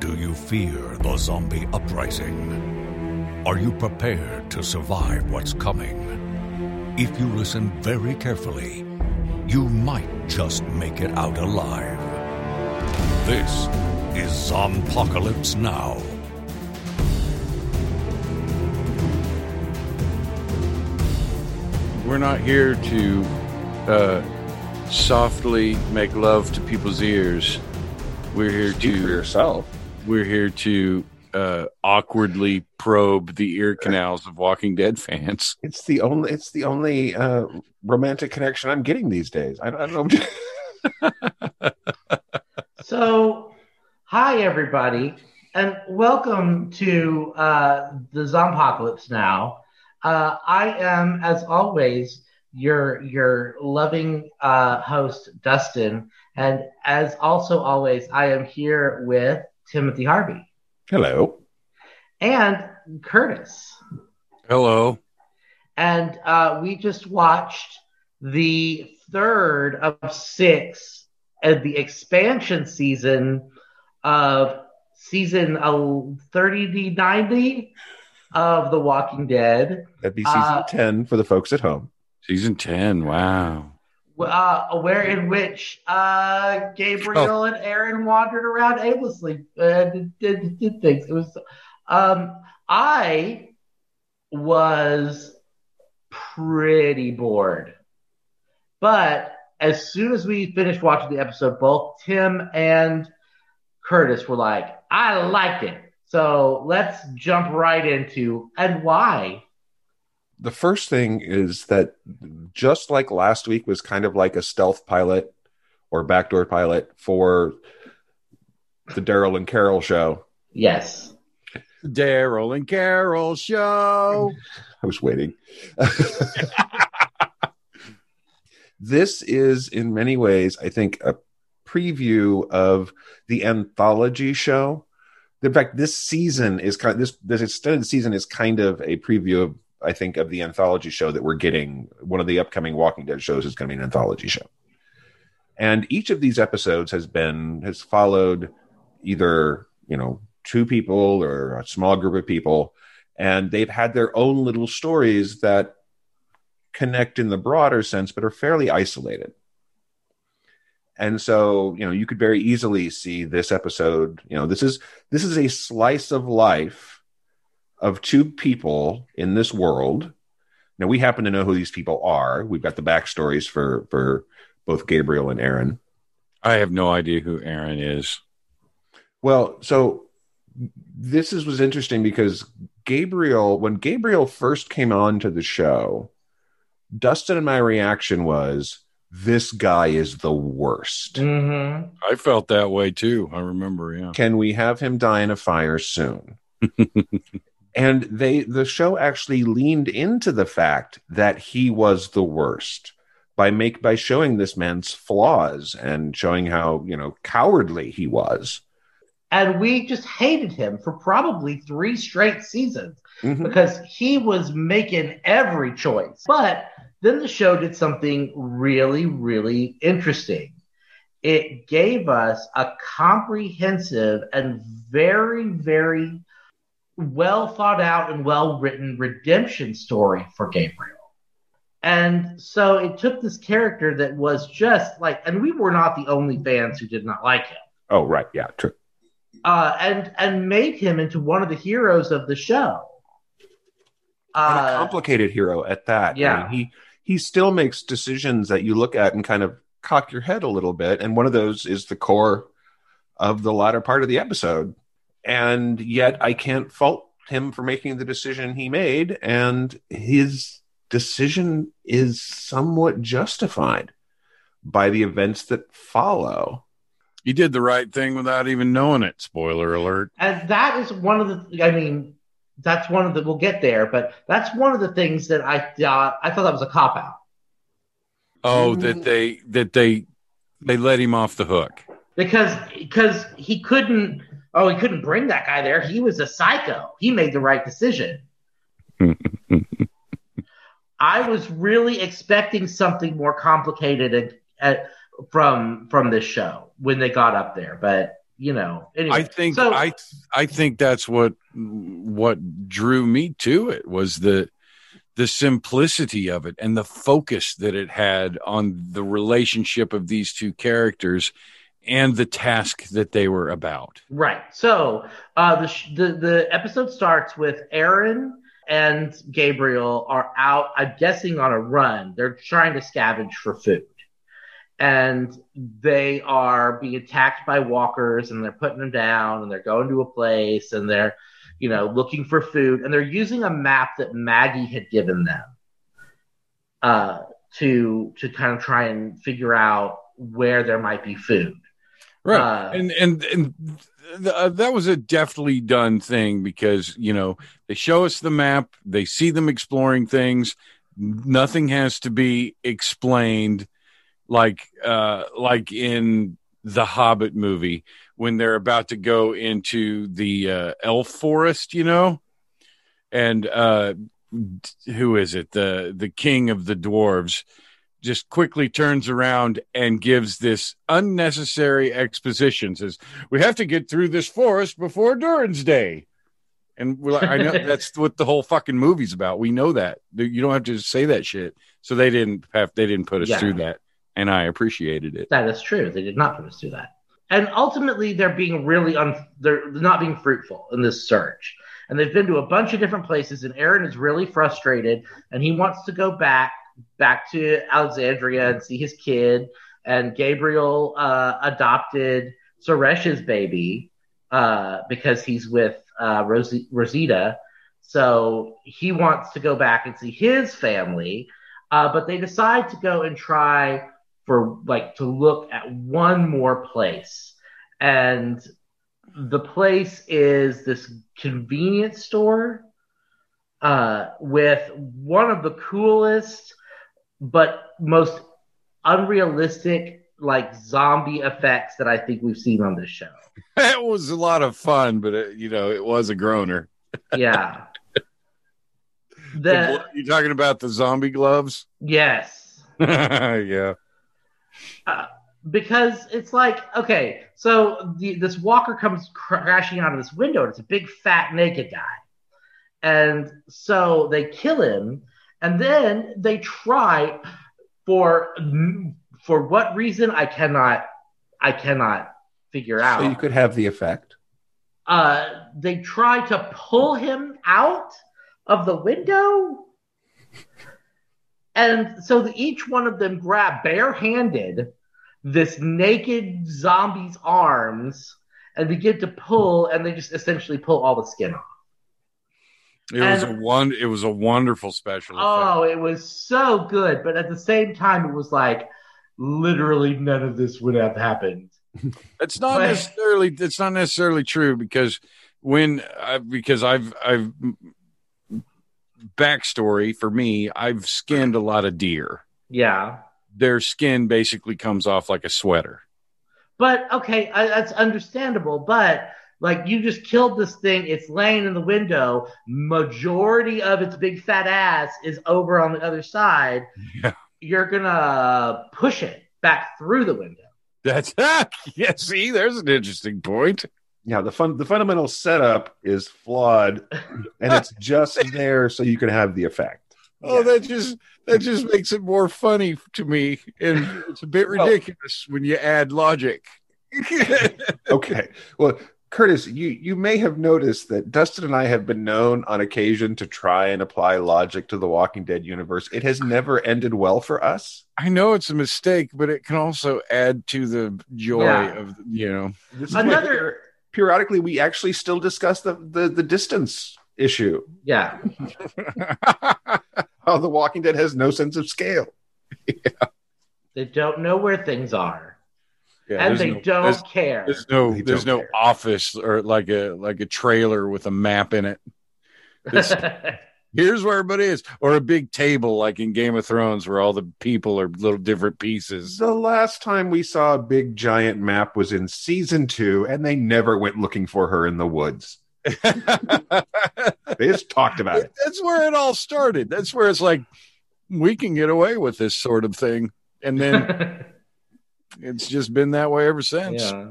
Do you fear the zombie uprising? Are you prepared to survive what's coming? If you listen very carefully, you might just make it out alive. This is Zompocalypse Now. We're not here to uh, softly make love to people's ears. We're here Speak for to yourself. We're here to uh, awkwardly probe the ear canals of Walking Dead fans. It's the only. It's the only uh, romantic connection I'm getting these days. I, I don't know. So, hi everybody, and welcome to uh, the Zompocalypse. Now, uh, I am, as always, your your loving uh, host Dustin, and as also always, I am here with Timothy Harvey Hello. and Curtis, Hello. and uh, we just watched the third of six of the expansion season of season uh, 30 to 90 of The Walking Dead, That'd be season Uh, ten for the folks at home. Season 10. Wow. Uh, where in which uh, Gabriel and Aaron wandered around aimlessly and did, did, did things. It was, um, I was pretty bored, but as soon as we finished watching the episode, both Tim and Curtis were like, "I liked it." So let's jump right into and why. The first thing is that just like last week was kind of like a stealth pilot or backdoor pilot for the Daryl and Carol show. Yes. Daryl and Carol show. I was waiting. this is, in many ways, I think, a preview of the anthology show. In fact, this season is kind this this extended season is kind of a preview of, I think, of the anthology show that we're getting. One of the upcoming Walking Dead shows is going to be an anthology show, and each of these episodes has been has followed either you know two people or a small group of people and they've had their own little stories that connect in the broader sense but are fairly isolated and so you know you could very easily see this episode you know this is this is a slice of life of two people in this world now we happen to know who these people are we've got the backstories for for both gabriel and aaron I have no idea who Aaron is. Well, so this is was interesting because Gabriel, when Gabriel first came on to the show, Dustin and my reaction was, "This guy is the worst. Mm-hmm. I felt that way too. I remember, yeah. Can we have him die in a fire soon?" and they, the show actually leaned into the fact that he was the worst by make by showing this man's flaws and showing how you know cowardly he was. and we just hated him for probably three straight seasons Mhm. because he was making every choice. But then the show did something really, really interesting. It gave us a comprehensive and very, very well thought out and well written redemption story for Gabriel. And so it took this character that was just like, and we were not the only fans who did not like him Oh, right, yeah, true. uh, and and made him into one of the heroes of the show. Uh, complicated hero at that. I yeah. mean, he he still makes decisions that you look at and kind of cock your head a little bit, and one of those is the core of the latter part of the episode. And yet, I can't fault him for making the decision he made, and his decision is somewhat justified by the events that follow. He did the right thing without even knowing it. Spoiler alert. and that is one of the. I mean, that's one of the. We'll get there, but that's one of the things that I thought. I thought that was a cop out. Oh, Mm. that they that they they let him off the hook. because because he couldn't oh he couldn't bring that guy there. He was a psycho. He made the right decision. I was really expecting something more complicated and, uh, from from this show when they got up there but you know. Anyway, I think so, I I think that's what what drew me to it was the the simplicity of it and the focus that it had on the relationship of these two characters and the task that they were about. Right. So uh, the, sh- the the episode starts with Aaron and Gabriel are out. I'm guessing on a run. They're trying to scavenge for food, and they are being attacked by walkers, and they're putting them down, and they're going to a place, and they're you know looking for food, and they're using a map that Maggie had given them uh, to to kind of try and figure out where there might be food. Right. Uh, and and and th- uh, that was a deftly done thing because you know they show us the map, they see them exploring things. Nothing has to be explained, like uh, like in the Hobbit movie when they're about to go into the uh, elf forest, you know, and uh, who is it? The the king of the dwarves just quickly turns around and gives this unnecessary exposition. Says, "We have to get through this forest before Durin's Day." And we're like, I know that's what the whole fucking movie's about. We know that you don't have to say that shit. So they didn't have they didn't put us Yeah. through that, and I appreciated it. That is true. They did not put us through that. And ultimately, they're being really un- they're not being fruitful in this search. And they've been to a bunch of different places. And Aaron is really frustrated, and he wants to go back back to Alexandria and see his kid. And Gabriel uh, adopted Suresh's baby uh, because he's with uh, Rosi- Rosita. So he wants to go back and see his family. Uh, but they decide to go and try for like to look at one more place. And the place is this convenience store uh, with one of the coolest but most unrealistic like zombie effects that I think we've seen on this show. It was a lot of fun, but it, you know, it was a groaner. Yeah. The The, glo- you talking about the zombie gloves? yes. yeah. Uh, because it's like okay so the, this walker comes crashing out of this window and it's a big fat naked guy and so they kill him and then they try for for what reason i cannot i cannot figure out So you could have the effect. uh, they try to pull him out of the window. And so the, each one of them grab barehanded this naked zombie's arms and begin to pull, and they just essentially pull all the skin off. It was a one. It was a wonderful special. effect. Oh, it was so good. But at the same time, it was like literally none of this would have happened. It's not But- necessarily. It's not necessarily true because when I, because I've I've backstory for me. I've skinned a lot of deer. Yeah. Their skin basically comes off like a sweater. But okay, I, that's understandable. But like, you just killed this thing. It's laying in the window. Majority of its big fat ass is over on the other side. Yeah. You're gonna push it back through the window. That's yeah. See, there's an interesting point. Yeah, the fun the fundamental setup is flawed, and it's just there so you can have the effect. Oh, that just that just makes it more funny to me, and it's a bit Well- ridiculous when you add logic. Okay, well, Curtis, you you may have noticed that Dustin and I have been known on occasion to try and apply logic to the Walking Dead universe. It has never ended well for us. I know it's a mistake, but it can also add to the joy Yeah. of you know. This is why Another- periodically we actually still discuss the, the the distance issue. Yeah. How the Walking Dead has no sense of scale. They don't know where things are. Yeah, and they no- don't there's- care. There's no They there's no care. office or like a like a trailer with a map in it. This- Here's where everybody is, or a big table like in Game of Thrones where all the people are little different pieces. The last time we saw a big giant map was in season two, and they never went looking for her in the woods. They just talked about it. That's where it all started. That's where it's like we can get away with this sort of thing, and then it's just been that way ever since. yeah.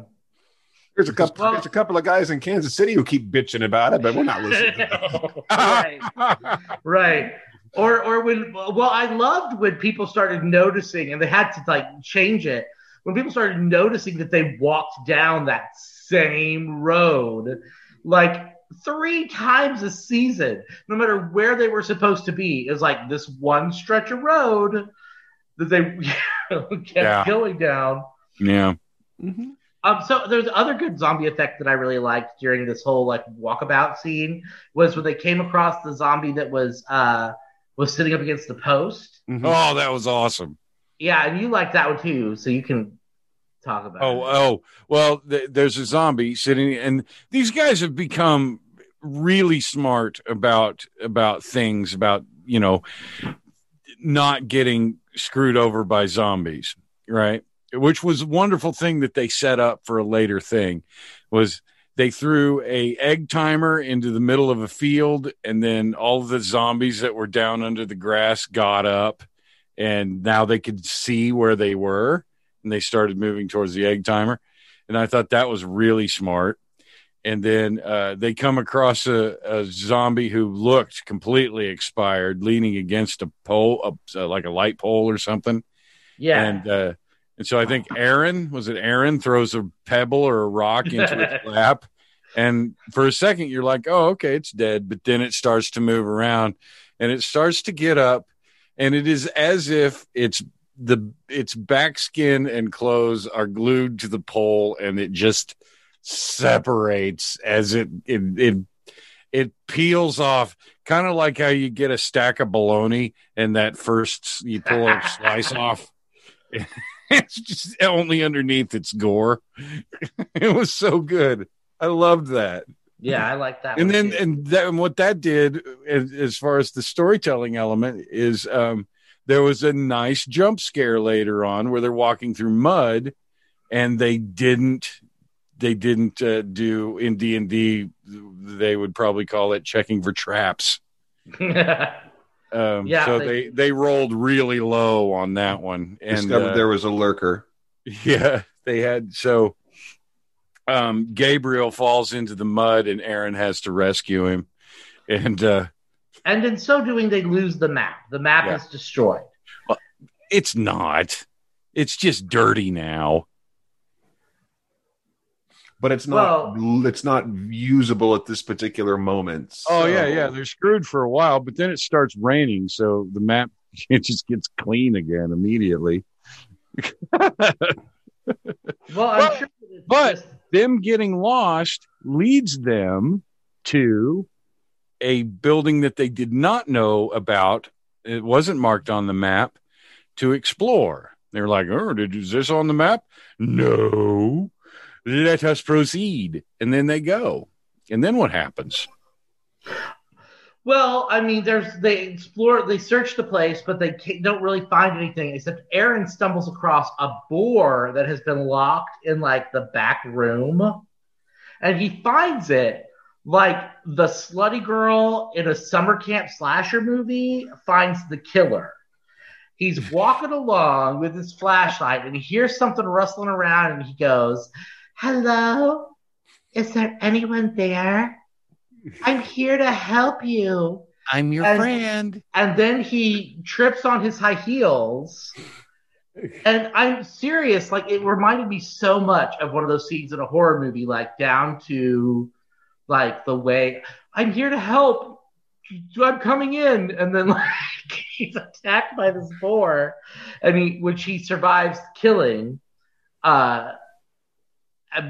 There's a couple. Well- there's a couple of guys in Kansas City who keep bitching about it, but we're not listening. right, right. Or, or when, well, I loved when people started noticing, and they had to like change it. When people started noticing that they walked down that same road, like three times a season, no matter where they were supposed to be, it was like this one stretch of road that they kept Yeah. going down. yeah. Mhm. Um, so there's other good zombie effect that I really liked during this whole like walkabout scene was when they came across the zombie that was uh was sitting up against the post. Mhm. Oh, that was awesome. Yeah, and you like that one too, so you can talk about Oh, it. oh, well, th- there's a zombie sitting, and these guys have become really smart about about things about you know not getting screwed over by zombies, right? Which was a wonderful thing that they set up for a later thing was they threw a egg timer into the middle of a field and then all the zombies that were down under the grass got up and now they could see where they were and they started moving towards the egg timer and i thought that was really smart and then uh, they come across a, a zombie who looked completely expired leaning against a pole a, like a light pole or something. Yeah. and uh, and so I think Aaron was it Aaron throws a pebble or a rock into its lap, and for a second you're like, oh okay, it's dead, but then it starts to move around, and it starts to get up, and it is as if it's the its back skin and clothes are glued to the pole, and it just separates as it it it, it peels off. Kind of like how you get a stack of bologna and that first you pull a slice off it's just only underneath it's gore. it was so good. I loved that. yeah, I like that. And then too. and that and what that did as, as far as the storytelling element is um there was a nice jump scare later on where they're walking through mud and they didn't they didn't uh, do in D&D they would probably call it checking for traps. Um, Yeah, so they- they, they rolled really low on that one, and Discovered uh, there was a lurker. yeah, they had so. Um, Gabriel falls into the mud, and Aaron has to rescue him, and uh, and in so doing, they lose the map. The map Yeah. is destroyed. Well, it's not. It's just dirty now. But it's not it's not usable at this particular moment. Oh yeah, yeah. They're screwed for a while, but then it starts raining, so the map it just gets clean again immediately. Well, I'm But- sure. but- just- them getting lost leads them to a building that they did not know about. It wasn't marked on the map to explore. They're like, "Oh, did is this on the map?" No. Let us proceed, and then they go. And then what happens? Well, I mean, there's they explore, they search the place, but they don't really find anything except Aaron stumbles across a boar that has been locked in like the back room, and he finds it like the slutty girl in a summer camp slasher movie finds the killer. He's walking along with his flashlight, and he hears something rustling around, and he goes, "Hello, is there anyone there?" I'm here to help you. I'm your And- friend. And then he trips on his high heels. And I'm serious, like it reminded me so much of one of those scenes in a horror movie, like down to like the way I'm here to help. I'm coming in, and then like he's attacked by this boar, and he which he survives killing. Uh,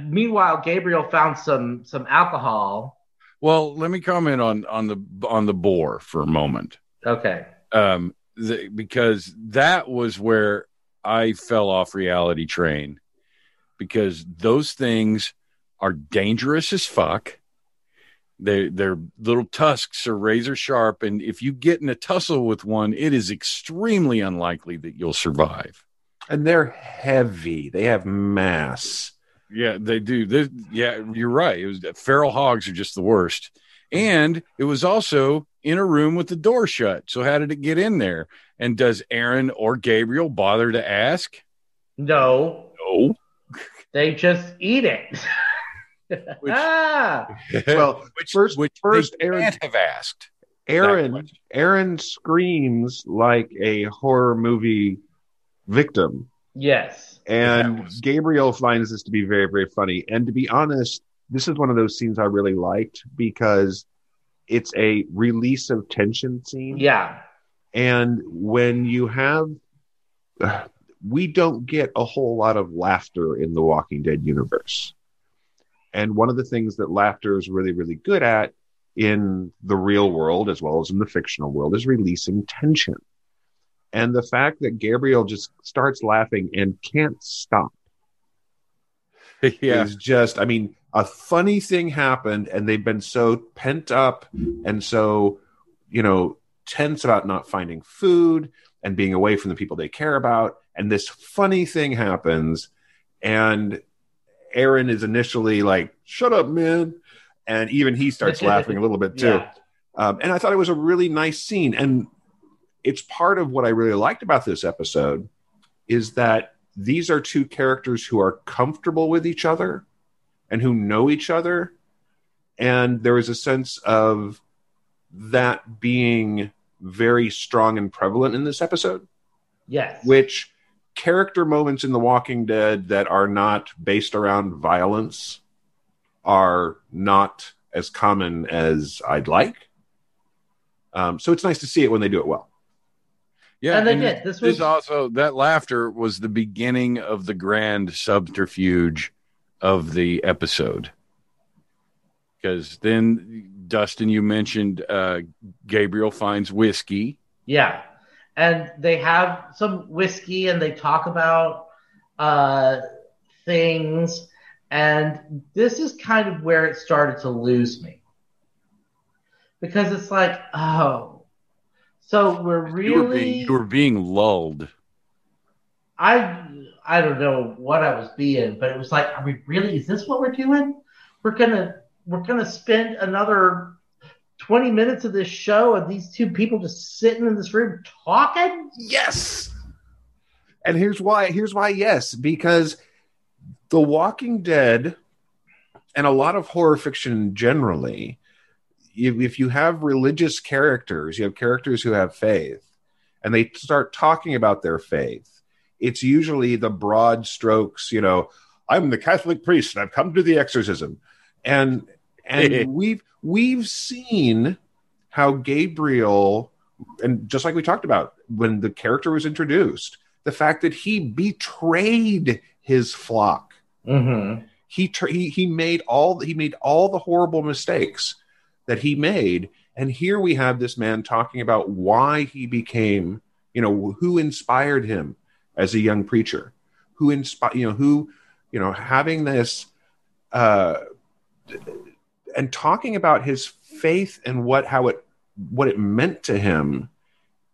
meanwhile, Gabriel found some some alcohol. Well, let me comment on on the on the boar for a moment. Okay. um the, because that was where I fell off reality train because those things are dangerous as fuck. They their little tusks are razor sharp, and if you get in a tussle with one, it is extremely unlikely that you'll survive. and they're heavy. They have mass. Yeah, they do. They, yeah, you're right. It was feral hogs are just the worst, and it was also in a room with the door shut. So how did it get in there? And does Aaron or Gabriel bother to ask? No, No. they just eat it. Which- ah, well, which first, which first, they Aaron, can't have asked. Aaron. Aaron screams like a horror movie victim, yes. And was- Gabriel finds this to be very, very funny. And to be honest, this is one of those scenes I really liked because it's a release of tension scene. Yeah. And when you have, we don't get a whole lot of laughter in the Walking Dead universe. And one of the things that laughter is really, really good at in the real world, as well as in the fictional world, is releasing tension. And the fact that Gabriel just starts laughing and can't stop yeah. is just, I mean, a funny thing happened and they've been so pent up and so, you know, tense about not finding food and being away from the people they care about. And this funny thing happens and Aaron is initially like, shut up, man. And even he starts laughing a little bit too. Yeah. Um, and I thought it was a really nice scene. And it's part of what I really liked about this episode is that these are two characters who are comfortable with each other and who know each other. And there is a sense of that being very strong and prevalent in this episode, Yes. which character moments in The Walking Dead that are not based around violence are not as common as I'd like. Um, so it's nice to see it when they do it well. Yeah, And they did. This was- also that laughter was the beginning of the grand subterfuge of the episode. Because then, Dustin, you mentioned uh, Gabriel finds whiskey. Yeah. And they have some whiskey and they talk about uh, things. And this is kind of where it started to lose me. Because it's like, oh, so we're You were being, really. you were being lulled. I I don't know what I was being, but it was like, are we really? Is this what we're doing? We're gonna we're gonna spend another twenty minutes of this show and these two people just sitting in this room talking. Yes. And here's why. Here's why. Yes, because The Walking Dead and a lot of horror fiction generally, if if you have religious characters, you have characters who have faith, and they start talking about their faith. It's usually the broad strokes. You know, I'm the Catholic priest, and I've come to the exorcism, and and we've we've seen how Gabriel and just like we talked about when the character was introduced, the fact that he betrayed his flock. Mm-hmm. He he he made all he made all the horrible mistakes that he made, and here we have this man talking about why he became, you know, who inspired him as a young preacher, who inspired, you know, who, you know, having this, uh, and talking about his faith and what how it what it meant to him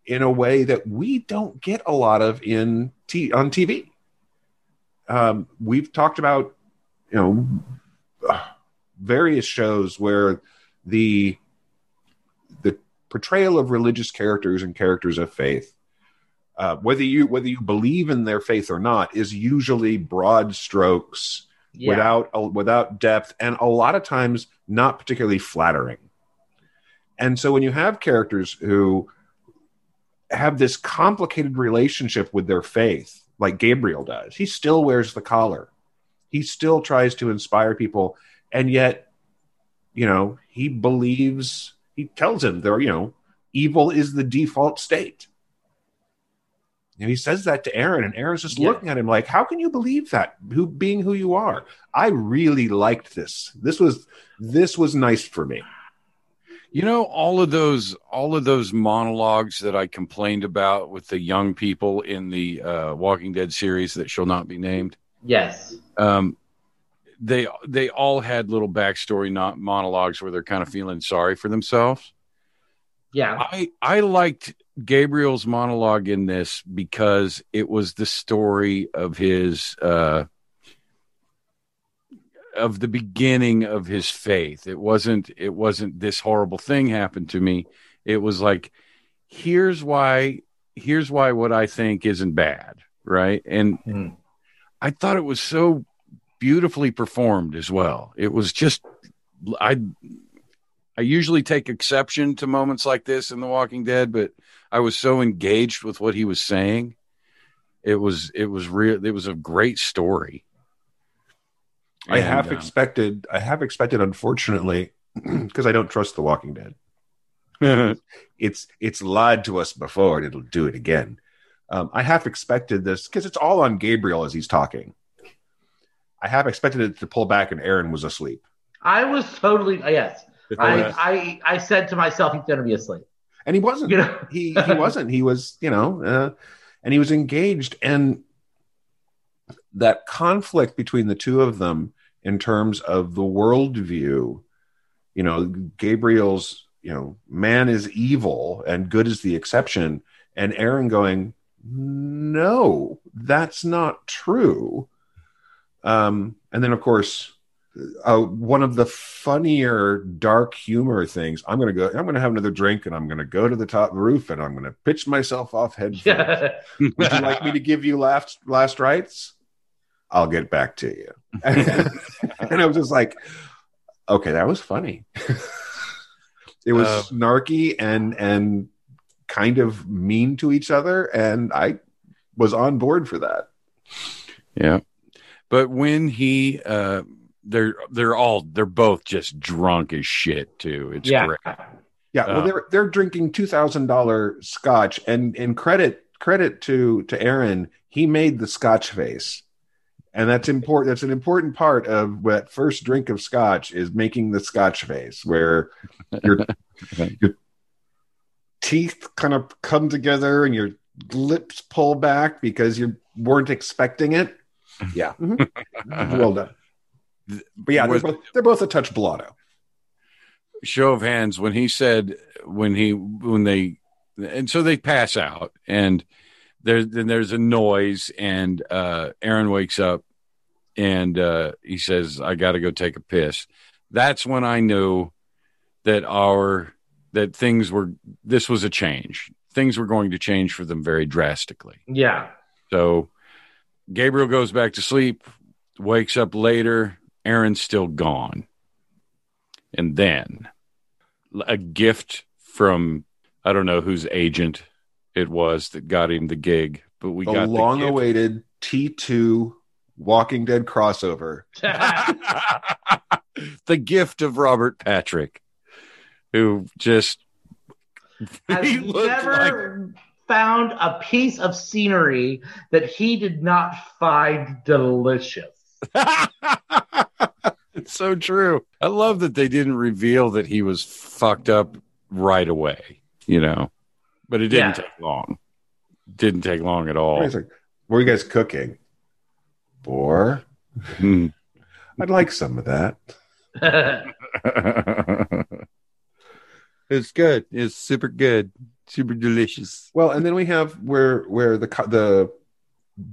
in a way that we don't get a lot of in t- on TV. Um, we've talked about you know various shows where the the portrayal of religious characters and characters of faith uh, whether you whether you believe in their faith or not is usually broad strokes Yeah. without uh, without depth and a lot of times not particularly flattering and so when you have characters who have this complicated relationship with their faith like gabriel does he still wears the collar he still tries to inspire people and yet you know he believes he tells him there you know evil is the default state and he says that to Aaron, and Aaron's just Yeah. looking at him like, "How can you believe that? Who being who you are?" I really liked this. This was this was nice for me. You know, all of those all of those monologues that I complained about with the young people in the uh, Walking Dead series that shall not be named. Yes. Um, they they all had little backstory not monologues where they're kind of feeling sorry for themselves. Yeah. I I liked Gabriel's monologue in this because it was the story of his uh of the beginning of his faith. It wasn't it wasn't this horrible thing happened to me. It was like here's why here's why what I think isn't bad, right? And Hmm. I thought it was so beautifully performed as well. It was just I I usually take exception to moments like this in The Walking Dead, but I was so engaged with what he was saying. It was it was real. It was a great story. I And, have uh, expected. I have expected, unfortunately, because I don't trust The Walking Dead. It's it's lied to us before, and it'll do it again. Um, I half expected this because it's all on Gabriel as he's talking. I have expected it to pull back, and Aaron was asleep. I was totally yes. I, I I said to myself, he's going to be asleep. and he wasn't. You know, he he wasn't. He was, you know, uh, and he was engaged, and that conflict between the two of them in terms of the worldview, you know, Gabriel's, you know, man is evil and good is the exception, and Aaron going, no, that's not true. Um, and then of course. Uh, one of the funnier dark humor things. I'm gonna go. I'm gonna have another drink, and I'm gonna go to the top roof, and I'm gonna pitch myself off head first. yeah. Would you like me to give you last last rites? I'll get back to you. and I was just like, okay, that was funny. it was Uh, snarky and and kind of mean to each other, and I was on board for that. Yeah. But when he uh they're they're all they're both just drunk as shit too. It's yeah. great. Yeah, well, Uh, they're they're drinking two thousand dollar scotch, and and credit credit to to Aaron, he made the scotch face, and that's important. That's an important part of that first drink of scotch is making the scotch face, where your your teeth kind of come together and your lips pull back because you weren't expecting it. Yeah, Mhm. well done. But yeah, they're both, they're both a touch blotto. show of hands when he said when he when they and so they pass out and there then there's a noise and uh Aaron wakes up and uh he says I got to go take a piss. That's when I knew that our that things were this was a change. Things were going to change for them very drastically. Yeah. So Gabriel goes back to sleep, wakes up later. Aaron's still gone. And then a gift from, I don't know whose agent it was that got him the gig, but we the got long the gift. awaited T2 Walking Dead crossover. the gift of Robert Patrick, who just Has he looked never found a piece of scenery that he did not find delicious. it's so true. I love that they didn't reveal that he was fucked up right away, you know. But it didn't Yeah. take long. Didn't take long at all. He's like, What are you guys cooking? Boar? Hmm. I'd like some of that. it's good. It's super good. Super delicious. Well, and then we have where where the the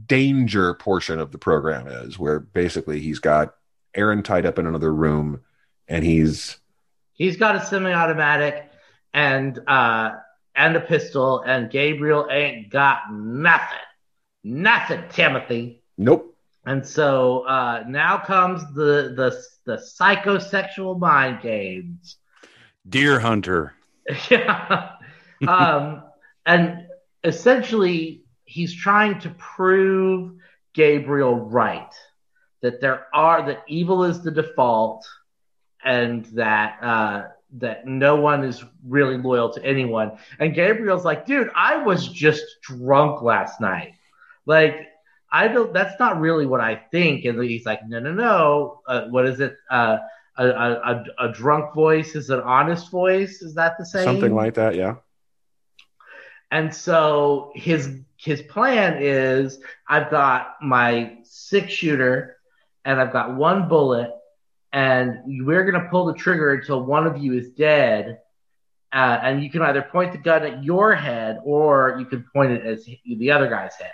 danger portion of the program is, where basically he's got Aaron tied up in another room, and he's He's got a semi-automatic and uh and a pistol, and Gabriel ain't got nothing, nothing, Timothy. nope. And so uh, now comes the the the psychosexual mind games. Deer hunter. yeah. Um, and essentially, he's trying to prove Gabriel right that there are that evil is the default, and that uh, that no one is really loyal to anyone. And Gabriel's like, dude, I was just drunk last night. Like, I don't. That's not really what I think. And he's like, no, no, no. Uh, what is it? Uh, a, a, a, a drunk voice is an honest voice. Is that the same? Something like that, yeah. And so his his plan is I've got my six shooter and I've got one bullet and we're gonna pull the trigger until one of you is dead. Uh, and you can either point the gun at your head or you can point it at the other guy's head.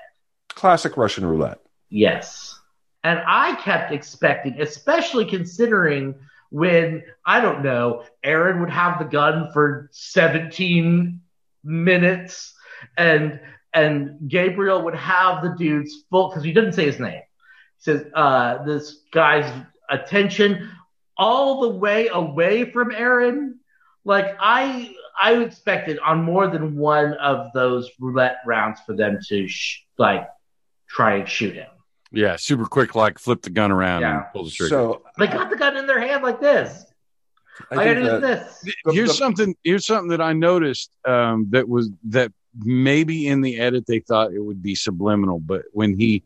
Classic Russian roulette. Yes. And I kept expecting, especially considering when, I don't know, Aaron would have the gun for 17 minutes and and Gabriel would have the dude's full because he didn't say his name. He says uh, this guy's attention all the way away from Aaron. Like I, I expected on more than one of those roulette rounds for them to sh- like try and shoot him. Yeah, super quick, like flip the gun around Yeah. and pull the trigger. So They got the gun in their hand like this. I I, think that- this. here's the- something. Here's something that I noticed um, that was that maybe in the edit they thought it would be subliminal, but when he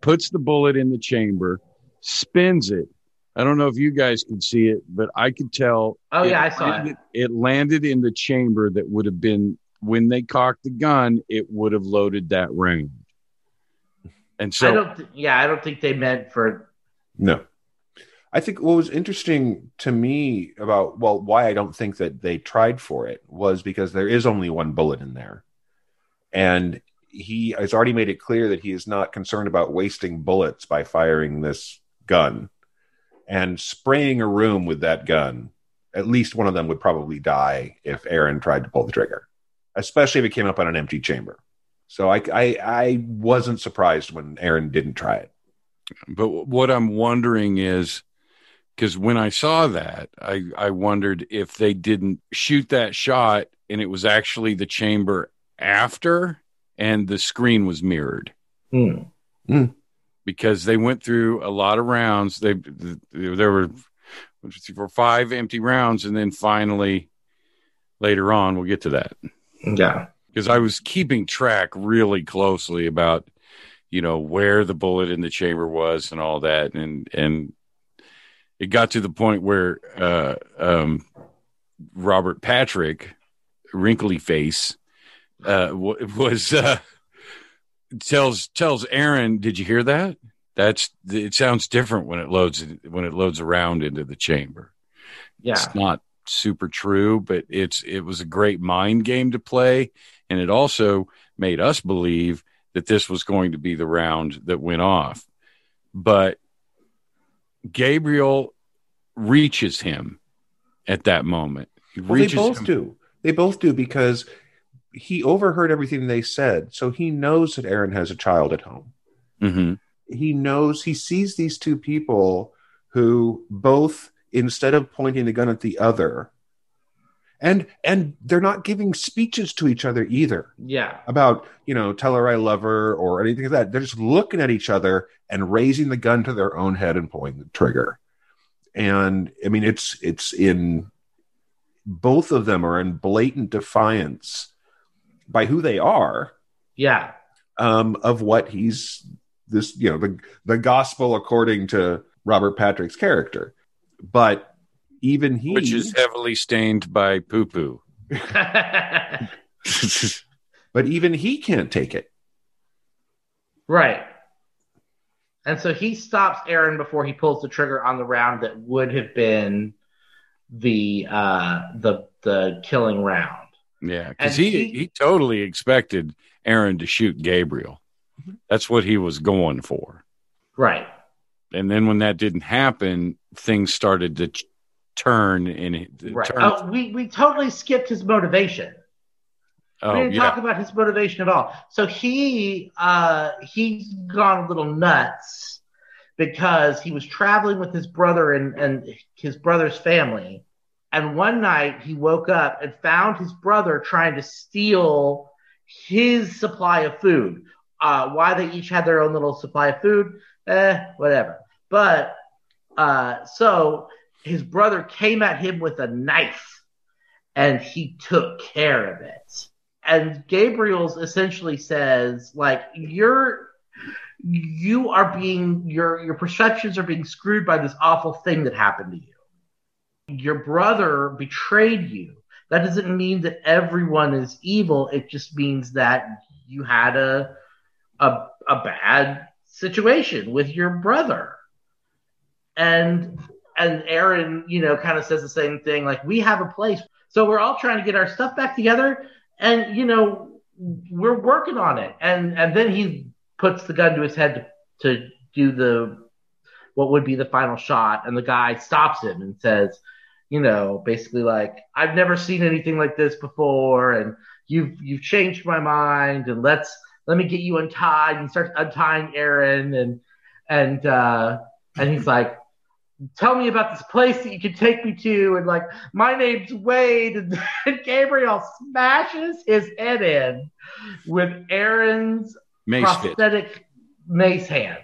puts the bullet in the chamber, spins it. I don't know if you guys could see it, but I could tell. Oh it yeah, I saw it. landed, it landed in the chamber that would have been when they cocked the gun. It would have loaded that round. And I so, don't. Th- yeah, I don't think they meant for. No. I think what was interesting to me about, well, why I don't think that they tried for it was because there is only one bullet in there. And he has already made it clear that he is not concerned about wasting bullets by firing this gun and spraying a room with that gun. At least one of them would probably die if Aaron tried to pull the trigger, especially if it came up on an empty chamber. So I, I, I wasn't surprised when Aaron didn't try it. but what I'm wondering is because when I saw that, I, I wondered if they didn't shoot that shot and it was actually the chamber after and the screen was mirrored Hmm. because they went through a lot of rounds. They there were one, two, three, four, five empty rounds, and then finally later on we'll get to that Yeah. because I was keeping track really closely about you know where the bullet in the chamber was and all that, and and it got to the point where uh, um, Robert Patrick, wrinkly face, uh, was uh, tells tells Aaron, "Did you hear that? That's it sounds different when it loads when it loads around into the chamber." Yeah. It's not super true, but it's it was a great mind game to play, and it also made us believe that this was going to be the round that went off. But Gabriel reaches him at that moment. Well, they both him- do. They both do because he overheard everything they said, so he knows that Aaron has a child at home. Mhm. He knows he sees these two people who both, instead of pointing the gun at the other, and and they're not giving speeches to each other either Yeah. about you know tell her I love her or anything like that. They're just looking at each other and raising the gun to their own head and pulling the trigger. And I mean, it's it's in both of them are in blatant defiance by who they are Yeah. um, of what he's this you know the the gospel according to Robert Patrick's character. But even he, which is heavily stained by poo poo. but even he can't take it. right. And so he stops Aaron before he pulls the trigger on the round that would have been the uh the the killing round. Yeah, because he, he- he totally expected Aaron to shoot Gabriel. That's what he was going for. Right. And then when that didn't happen, things started to ch- turn it Right. turn- Oh, we we totally skipped his motivation. oh, we didn't yeah. talk about his motivation at all. So he uh he's gone a little nuts because he was traveling with his brother and, and his brother's family. And one night he woke up and found his brother trying to steal his supply of food. Uh, why they each had their own little supply of food, eh, whatever. But uh, so his brother came at him with a knife and he took care of it and Gabriel's essentially says like you're you are being your your perceptions are being screwed by this awful thing that happened to you. Your brother betrayed you. That doesn't mean that everyone is evil. It just means that you had a a a bad situation with your brother. And and Aaron, you know, kind of says the same thing like we have a place. So we're all trying to get our stuff back together and you know we're working on it and and then he puts the gun to his head to, to do the what would be the final shot and the guy stops him and says you know basically like i've never seen anything like this before and you've you've changed my mind and let's let me get you untied and starts untying aaron and and uh, and he's like, "Tell me about this place that you can take me to," and like, "My name's Wade," and, and Gabriel smashes his head in with Aaron's Mace fit, prosthetic mace hand.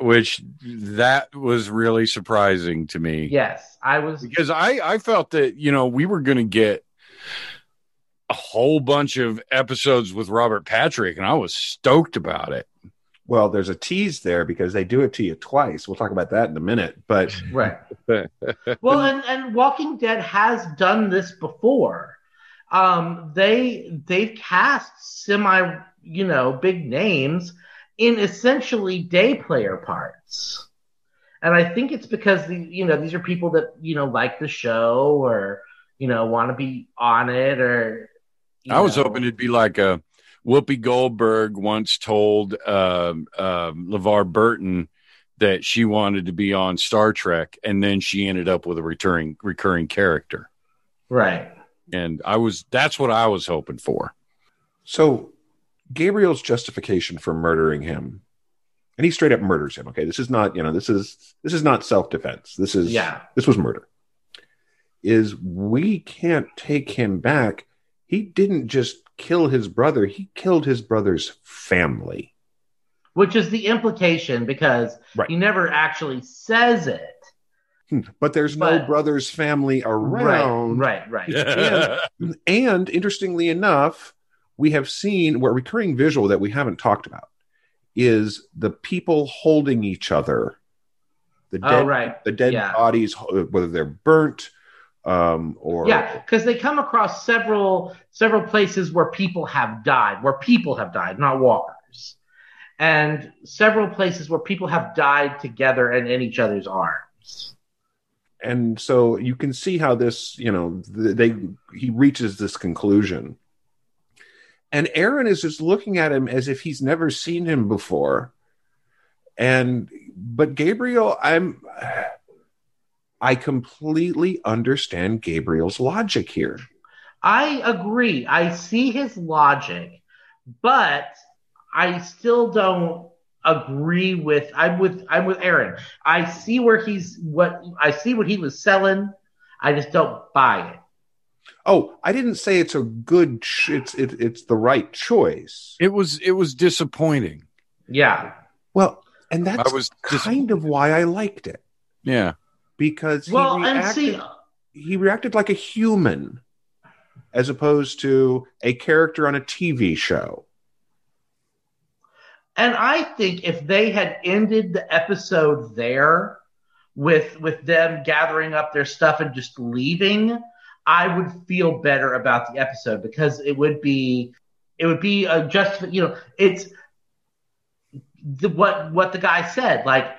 which that was really surprising to me. Yes, I was. because I I felt that you know we were going to get a whole bunch of episodes with Robert Patrick, and I was stoked about it. Well, there's a tease there because they do it to you twice. We'll talk about that in a minute. But Right. well, and, and Walking Dead has done this before. Um, they they've cast semi, you know, big names in essentially day player parts, and I think it's because the you know these are people that you know like the show or you know want to be on it or. I was know. hoping it'd be like a Whoopi Goldberg once told um um LeVar Burton that she wanted to be on Star Trek, and then she ended up with a returning recurring character. right. And I was that's what I was hoping for. so Gabriel's justification for murdering him, and he straight up murders him. Okay, this is not you know this is this is not self defense. This is Yeah. this was murder. Is we can't take him back. He didn't just kill his brother. He killed his brother's family. Which is the implication because Right. he never actually says it. Hmm, but there's no brother's family around. Right, right, right. Yeah. And interestingly enough, we have seen what recurring visual that we haven't talked about is the people holding each other. The Oh, dead, right. the dead Yeah. bodies, uh, whether they're burnt um, or Yeah, because they come across several several places where people have died, where people have died, not walkers, and several places where people have died together and in each other's arms. and so you can see how this, you know, they he reaches this conclusion. And Aaron is just looking at him as if he's never seen him before. And but Gabriel, I'm I completely understand Gabriel's logic here. I agree. I see his logic, but I still don't agree with I'm with I'm with Aaron. I see where he's what I see what he was selling. I just don't buy it. Oh, I didn't say it's a good ch- it's it, it's the right choice. it was it was disappointing. Yeah. Well, and that's I was kind of why I liked it yeah. Because he Well, and reacted he reacted like a human as opposed to a character on a TV show. And I think if they had ended the episode there with with them gathering up their stuff and just leaving, I would feel better about the episode because it would be it would be a just you know it's the, what what the guy said like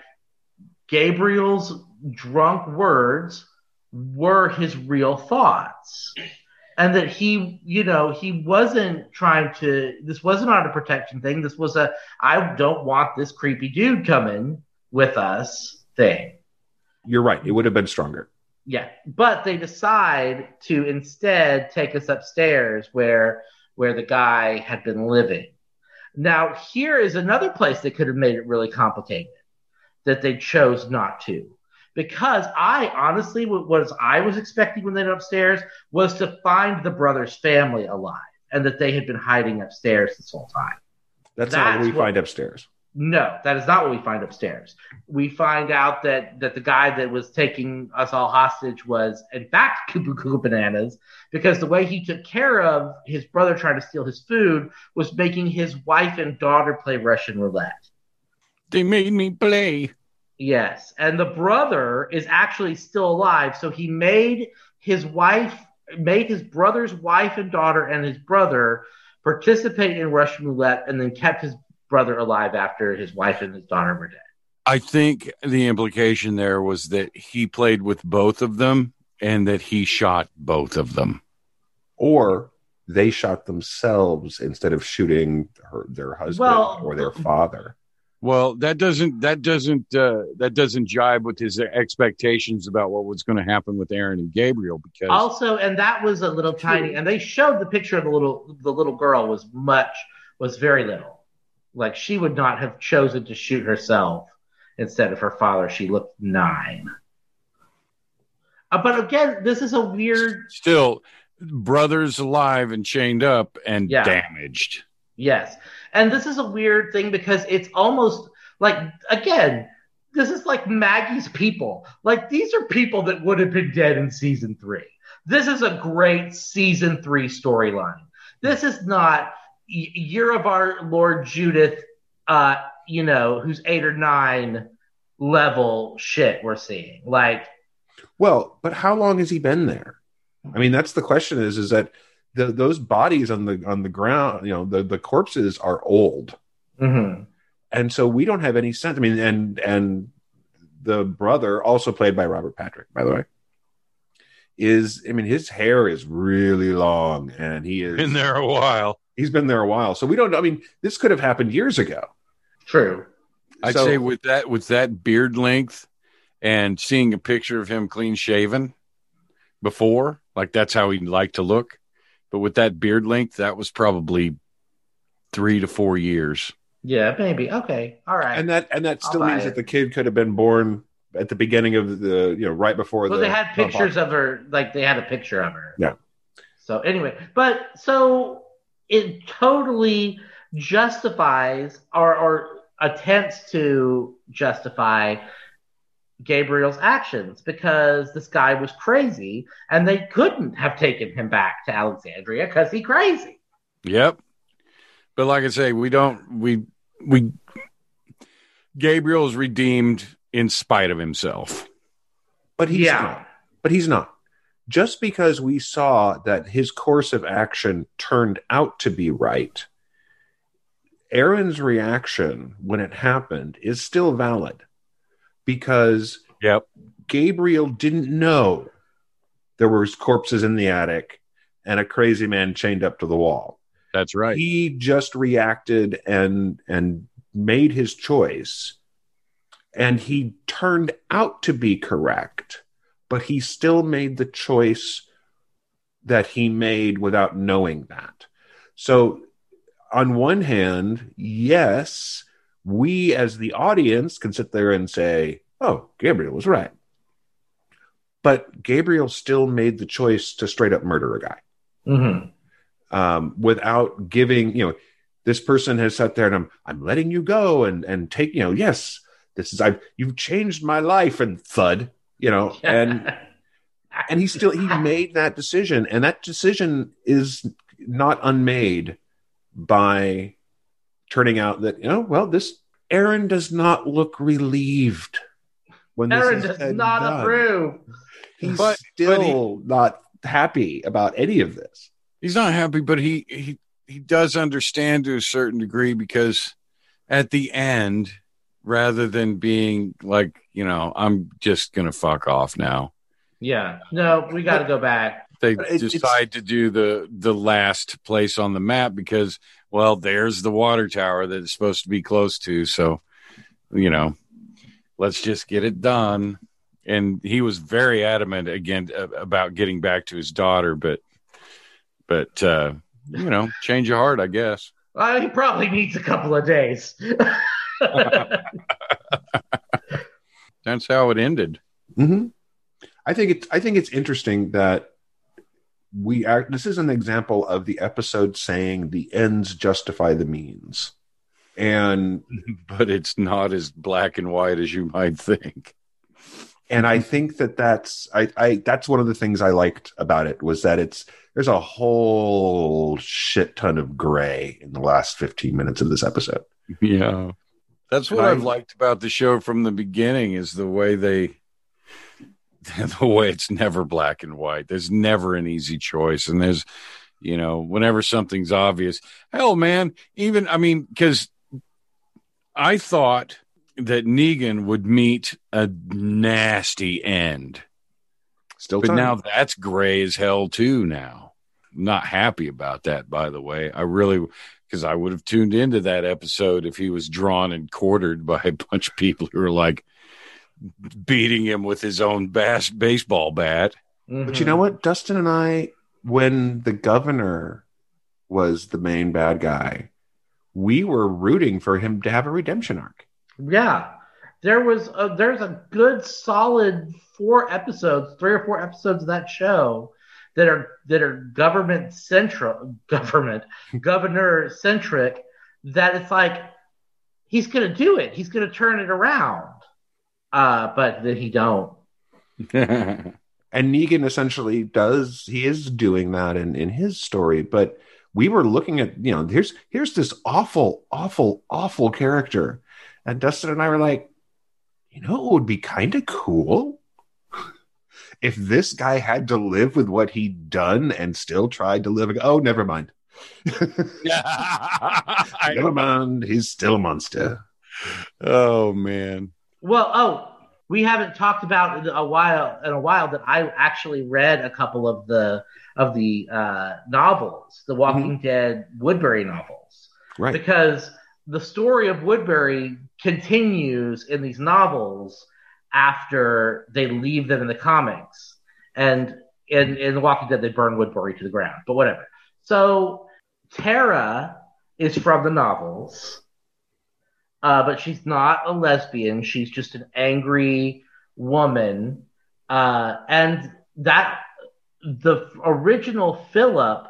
Gabriel's drunk words were his real thoughts. And that he you know he wasn't trying to this wasn't on a protection thing. This was a i don't want this creepy dude coming with us thing. You're right; it would have been stronger. yeah. But they decide to instead take us upstairs where where the guy had been living. Now here is another place that could have made it really complicated that they chose not to because i honestly what was i was expecting when they went upstairs was to find the brother's family alive and that they had been hiding upstairs this whole time That's, not what we what- find upstairs. no, that is not what we find upstairs. We find out that that the guy that was taking us all hostage was in fact Cuckoo Cuckoo Bananas because the way he took care of his brother trying to steal his food was making his wife and daughter play Russian roulette. They made me play. Yes, and the brother is actually still alive, so he made his wife made his brother's wife and daughter and his brother participate in Russian roulette and then kept his brother alive after his wife and his daughter were dead. I think the implication there was that he played with both of them and that he shot both of them. Or they shot themselves instead of shooting her, their husband Well- or their father. Well, that doesn't that doesn't uh, that doesn't jibe with his expectations about what was going to happen with Aaron and Gabriel because Also, and that was a little tiny, and they showed the picture of the little the little girl was much was very little. Like she would not have chosen to shoot herself instead of her father. She looked nine. Uh, but again, this is a weird. Still, brothers alive and chained up and Yeah. damaged. Yes. And this is a weird thing because it's almost like, again, this is like Maggie's people. Like, these are people that would have been dead in season three. This is a great season three storyline. This is not Year of Our Lord Judith, uh, you know, who's eight or nine level shit we're seeing. Like, Well, but how long has he been there? I mean, that's the question. Is is that the, those bodies on the on the ground? You know, the the corpses are old, mhm. and so we don't have any sense. I mean, and and the brother, also played by Robert Patrick, by the way, is I mean, his hair is really long, and he is Been there a while. He's been there a while, so we don't. I mean, this could have happened years ago. true. I'd So- say with that with that beard length and seeing a picture of him clean shaven before, like that's how he liked to look. But with that beard length, that was probably three to four years. Yeah, maybe. Okay. All right. and that and that still means it. that the kid could have been born at the beginning of the you know right before well, the they had pictures of her, like they had a picture of her. Yeah. So anyway, but so it totally justifies or, or attempts to justify Gabriel's actions because this guy was crazy and they couldn't have taken him back to Alexandria because he crazy. Yep. But like I say, we don't we we Gabriel's redeemed in spite of himself. but he's Yeah. not. But he's not. Just because we saw that his course of action turned out to be right, Aaron's reaction when it happened is still valid because Yep. Gabriel didn't know there was corpses in the attic and a crazy man chained up to the wall. That's right. He just reacted and and made his choice. And he turned out to be correct, but he still made the choice that he made without knowing that. So on one hand, yes, we as the audience can sit there and say, "Oh, Gabriel was right." But Gabriel still made the choice to straight up murder a guy Mm-hmm. um, without giving, you know, this person has sat there and I'm, I'm letting you go and, and take, you know, yes, this is, I've, you've changed my life and thud, you know, and, and he still, he made that decision and that decision is not unmade by turning out that, you know, well, this Aaron does not look relieved when this Aaron is does not done. approve. He's But- still not happy about any of this. he's not happy, but he he he does understand to a certain degree because at the end, rather than being like, you know, I'm just gonna fuck off now. Yeah. No, we got to go back. They But it- it's- decide to do the the last place on the map because, well, there's the water tower that it's supposed to be close to. So, you know, let's just get it done. And he was very adamant again uh, about getting back to his daughter, but, but uh, you know, change your heart, I guess. Uh, he probably needs a couple of days. That's how it ended. hmm I think it's I think it's interesting that we are. This is an example of the episode saying the ends justify the means, and But it's not as black and white as you might think. and I think that that's I, I that's one of the things I liked about it was that it's there's a whole shit ton of gray in the last 15 minutes of this episode. Yeah. That's what I- I've liked about the show from the beginning is the way they the way it's never black and white. There's never an easy choice and there's you know, whenever something's obvious. Hell man, even I mean cuz I thought that Negan would meet a nasty end. Still, But time. now that's gray as hell too. Now, not happy about that. By the way, I really because I would have tuned into that episode if he was drawn and quartered by a bunch of people who were like beating him with his own bass baseball bat. But you know what, Dustin and I, when the governor was the main bad guy, we were rooting for him to have a redemption arc. Yeah, there was a, there's a good solid four episodes, three or four episodes of that show that are that are government central, government governor centric. That it's like he's going to do it. He's going to turn it around. Uh, but then he don't. and Negan essentially does he is doing that in in his story, but we were looking at you know here's here's this awful awful awful character. And dustin and i were like you know it would be kind of cool? If this guy had to live with what he'd done and still tried to live oh never mind. Never mind he's still a monster. Oh man well oh we haven't talked about in a while in a while that i actually read a couple of the of the uh, novels, the Walking mm-hmm. Dead Woodbury novels, right? Because the story of Woodbury continues in these novels after they leave them in the comics, and in in The Walking Dead they burn Woodbury to the ground. But whatever. So Tara is from the novels, uh, but she's not a lesbian. She's just an angry woman, uh, and that the original Philip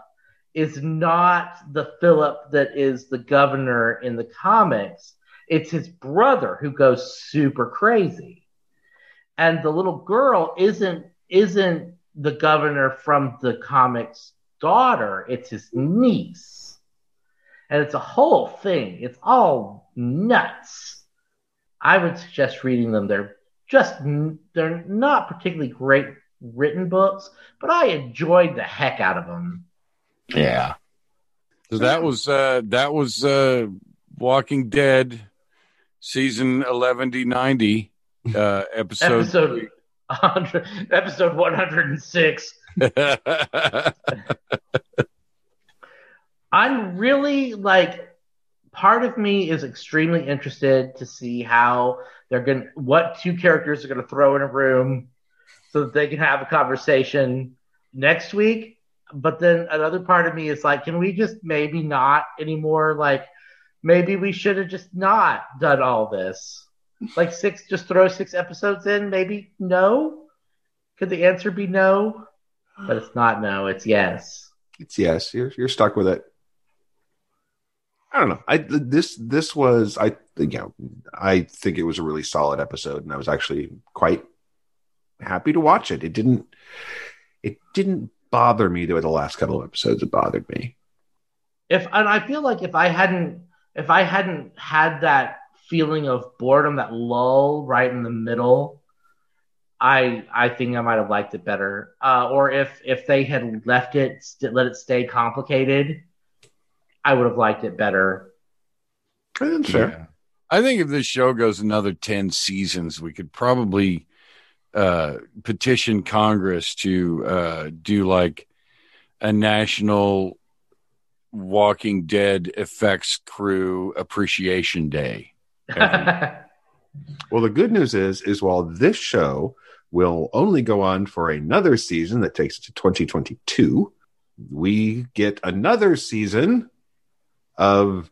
is not the Philip that is the governor in the comics. It's his brother who goes super crazy. And the little girl isn't isn't the governor from the comics daughter, it's his niece. And it's a whole thing. It's all nuts. I would suggest reading them. They're just they're not particularly great written books, but I enjoyed the heck out of them. Yeah. So that was uh that was uh Walking Dead season 1190 uh episode episode 100, episode 106. I'm really like part of me is extremely interested to see how they're going to what two characters are going to throw in a room so that they can have a conversation next week. But then another part of me is like, can we just maybe not anymore? Like, maybe we should have just not done all this. Like six, just throw six episodes in. Maybe no. Could the answer be no? But it's not no. It's yes. It's yes. You're you're stuck with it. I don't know. I this this was I you know I think it was a really solid episode, and I was actually quite happy to watch it. It didn't it didn't bother me the way the last couple of episodes have bothered me. If and I feel like if I hadn't if I hadn't had that feeling of boredom, that lull right in the middle, I I think I might have liked it better. Uh, or if if they had left it, let it stay complicated, I would have liked it better. That's fair. Yeah. I think if this show goes another ten seasons, we could probably uh, petition Congress to uh, do like a national Walking Dead effects crew appreciation day. well, the good news is, is while this show will only go on for another season that takes to 2022, we get another season of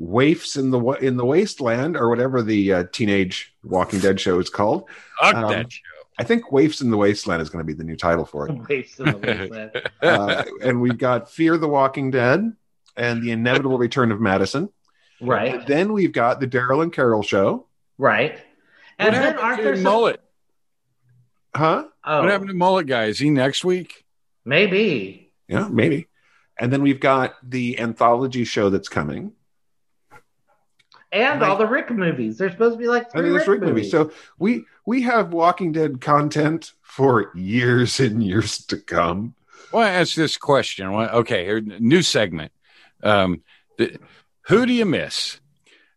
waifs in the in the wasteland or whatever the uh, teenage Walking Dead show is called. Um, that show. I think Waifs in the Wasteland is going to be the new title for it. Waifs in the Wasteland. uh, and we've got Fear the Walking Dead and the inevitable return of Madison. Right. And then we've got the Daryl and Carol show. Right. And what then aren't there mullet? Huh? Oh. What happened to mullet guy? Is he next week? Maybe. Yeah, maybe. And then we've got the anthology show that's coming and all the Rick movies. There's supposed to be like three I mean, Rick, Rick movies. movies. So we we have Walking Dead content for years and years to come. Well, I ask this question. Okay, here, new segment. Um, the, who do you miss?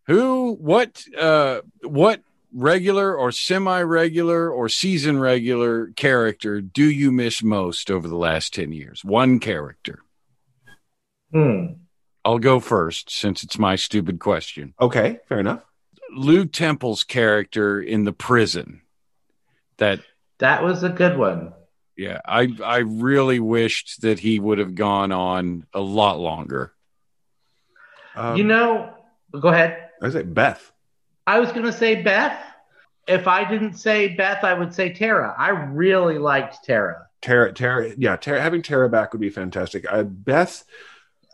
Who? What? Uh, what regular or semi-regular or season regular character do you miss most over the last ten years? One character. Hmm. I'll go first since it's my stupid question. Okay, fair enough. Lew Temple's character in the prison. That that was a good one. Yeah, I I really wished that he would have gone on a lot longer. Um, you know, go ahead. I say Beth. I was going to say Beth. If I didn't say Beth, I would say Tara. I really liked Tara. Tara, Tara, yeah, Tara, having Tara back would be fantastic. Uh, Beth,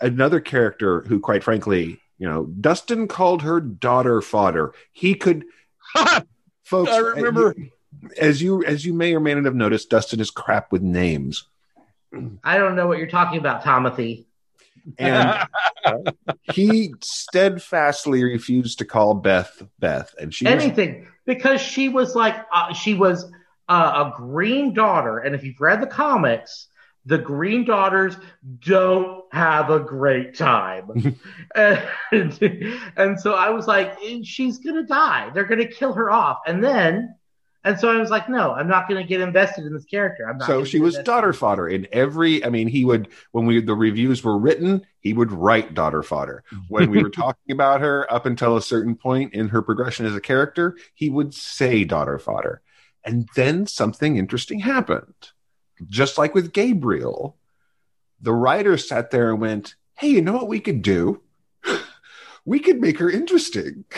another character who, quite frankly, you know, Dustin called her daughter fodder. He could, folks. I remember. as you as you may or may not have noticed, Dustin is crap with names, I don't know what you're talking about, Timothy. and he steadfastly refused to call Beth Beth, and she was Anything because she was like uh, she was uh, a Greene daughter, and if you've read the comics, the Greene daughters don't have a great time, and, and so I was like, eh, she's gonna die. They're gonna kill her off, and then. And so I was like, no, I'm not going to get invested in this character. I'm not so she was daughter fodder in every i mean he would when we the reviews were written he would write daughter fodder when we were talking about her up until a certain point in her progression as a character he would say daughter fodder and then something interesting happened just like with gabriel the writers sat there and went hey you know what we could do we could make her interesting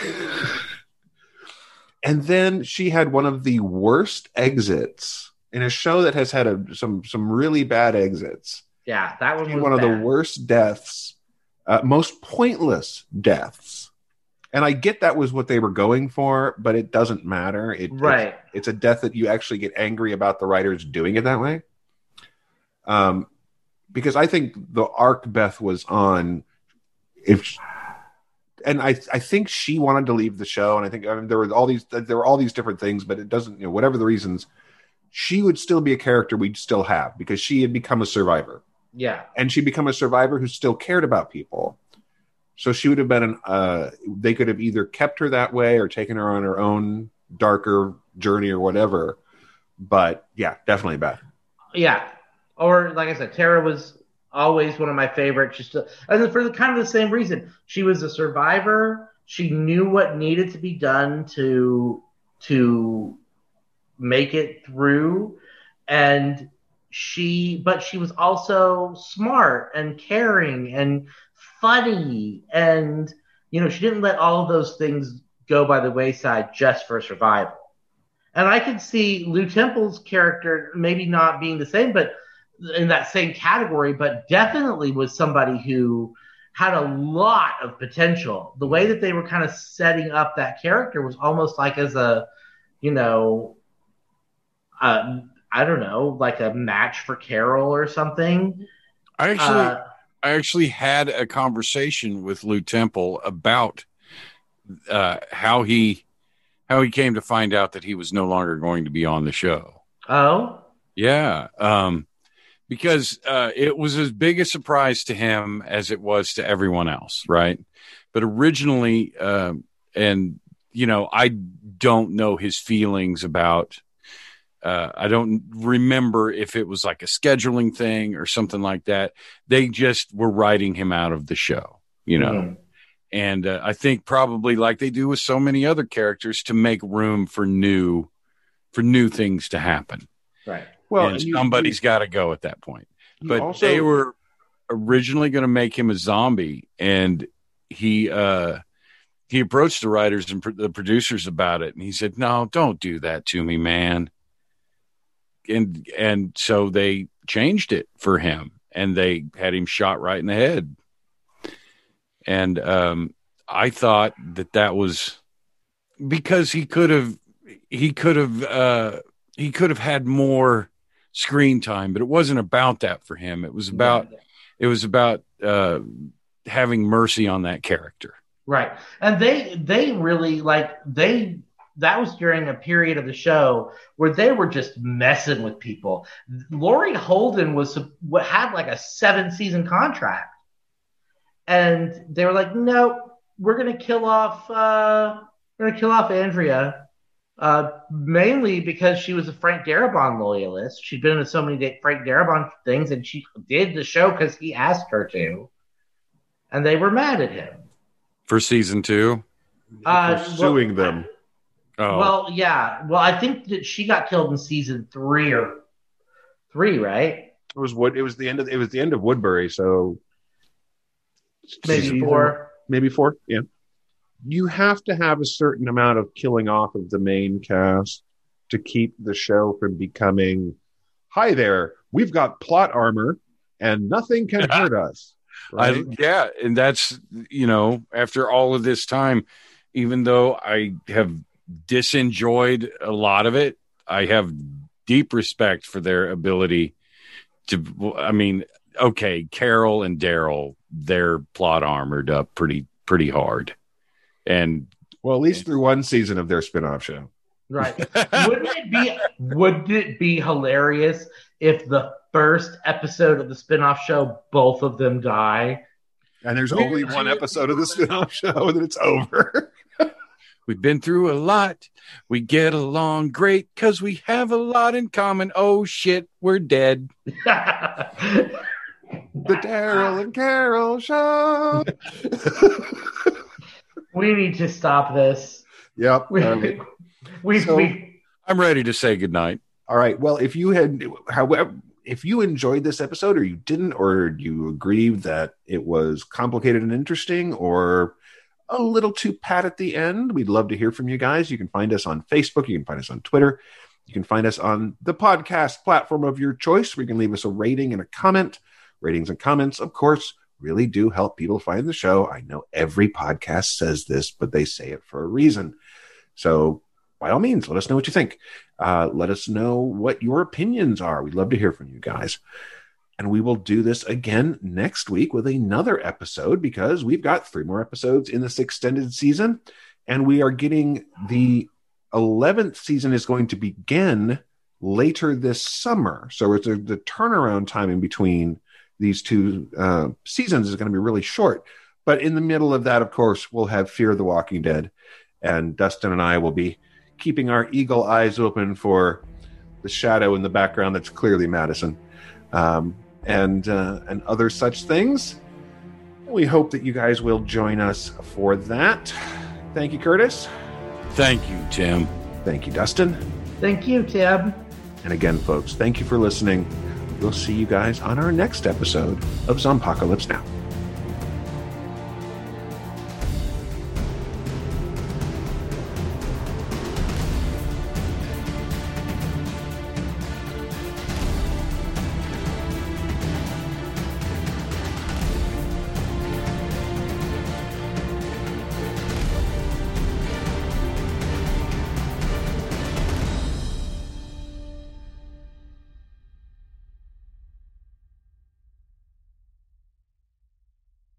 and then she had one of the worst exits in a show that has had a, some some really bad exits. Yeah, that one was One of the worst deaths, uh, most pointless deaths. And I get that was what they were going for, but it doesn't matter. It, Right. It's, it's a death that you actually get angry about the writers doing it that way. Um, because I think the arc Beth was on, if and I I think she wanted to leave the show, and I think I mean, there were all these there were all these different things, but it doesn't you know whatever the reasons, she would still be a character we'd still have because she had become a survivor, Yeah, and she'd become a survivor who still cared about people. So she would have been an uh, they could have either kept her that way or taken her on her own darker journey or whatever. But yeah, definitely Beth. yeah. Or like I said, Tara was always one of my favorites. Just and for the kind of the same reason, she was a survivor. She knew what needed to be done to to make it through, and she but she was also smart and caring and funny and you know she didn't let all of those things go by the wayside just for survival and i could see lew temple's character maybe not being the same but in that same category but definitely was somebody who had a lot of potential the way that they were kind of setting up that character was almost like as a you know um, I don't know, like a match for Carol or something. I actually, Uh, I actually had a conversation with Lew Temple about uh, how he how he came to find out that he was no longer going to be on the show. oh, Yeah, um, because uh, it was as big a surprise to him as it was to everyone else, right? But originally, um, and you know, I don't know his feelings about. Uh, I don't remember if it was like a scheduling thing or something like that. They just were writing him out of the show, you know. Mhm. And uh, I think probably like they do with so many other characters to make room for new for new things to happen. right. Well, and and you- somebody's got to go at that point. But also- they were originally going to make him a zombie, and he uh, he approached the writers and pro- the producers about it, and he said, "No, don't do that to me, man." And and so they changed it for him, and they had him shot right in the head. And um, I thought that that was because he could have he could have uh, he could have had more screen time, but it wasn't about that for him. It was about it was about uh, having mercy on that character. right, and they they really like they that was during a period of the show where they were just messing with people. Laurie Holden was had like a seven season contract, and they were like, "No, we're gonna kill off uh, we're gonna kill off Andrea." Uh, mainly because she was a Frank Darabont loyalist. She'd been in so many Frank Darabont things, and she did the show because he asked her to, and they were mad at him. For season two, Uh, for suing well, them. oh, Well, yeah. Well, I think that she got killed in season three or three, right? It was what it was the end of it was the end of Woodbury, so Maybe season- four. maybe four. Yeah, you have to have a certain amount of killing off of the main cast to keep the show from becoming. Hi there, we've got plot armor, and nothing can hurt us. Right? I, yeah, and that's you know after all of this time, even though I have disenjoyed a lot of it, I have deep respect for their ability to. I mean, okay, Carol and daryl they're plot armored up pretty pretty hard, and well, at least through one season of their spin-off show. Right. Wouldn't it be would it be hilarious if the first episode of the spin-off show both of them die? And there's only one episode of the spin-off show and then it's over. We've been through a lot. We get along great because we have a lot in common. Oh shit, we're dead. the Daryl and Carol show. We need to stop this. Yep. We, um, we, so, we, I'm ready to say goodnight. All right. Well, if you had, however, if you enjoyed this episode or you didn't, or you agreed that it was complicated and interesting, or a little too pat at the end, we'd love to hear from you guys. You can find us on Facebook. You can find us on Twitter. You can find us on the podcast platform of your choice where you can leave us a rating and a comment. Ratings and comments, of course, really do help people find the show. I know every podcast says this, but they say it for a reason. So, by all means, let us know what you think. Uh, let us know what your opinions are. We'd love to hear from you guys. And we will do this again next week with another episode because we've got three more episodes in this extended season. And we are getting the 11th season is going to begin later this summer. So it's a, the turnaround time in between these two uh, seasons is going to be really short. But in the middle of that, of course, we'll have Fear the Walking Dead. And Dustin and I will be keeping our eagle eyes open for the shadow in the background that's clearly Madison. Um, and uh, and other such things. We hope that you guys will join us for that. Thank you, Curtis. Thank you, Tim. Thank you, Dustin. Thank you, Tim. And again, folks, thank you for listening. We'll see you guys on our next episode of Zompocalypse Now.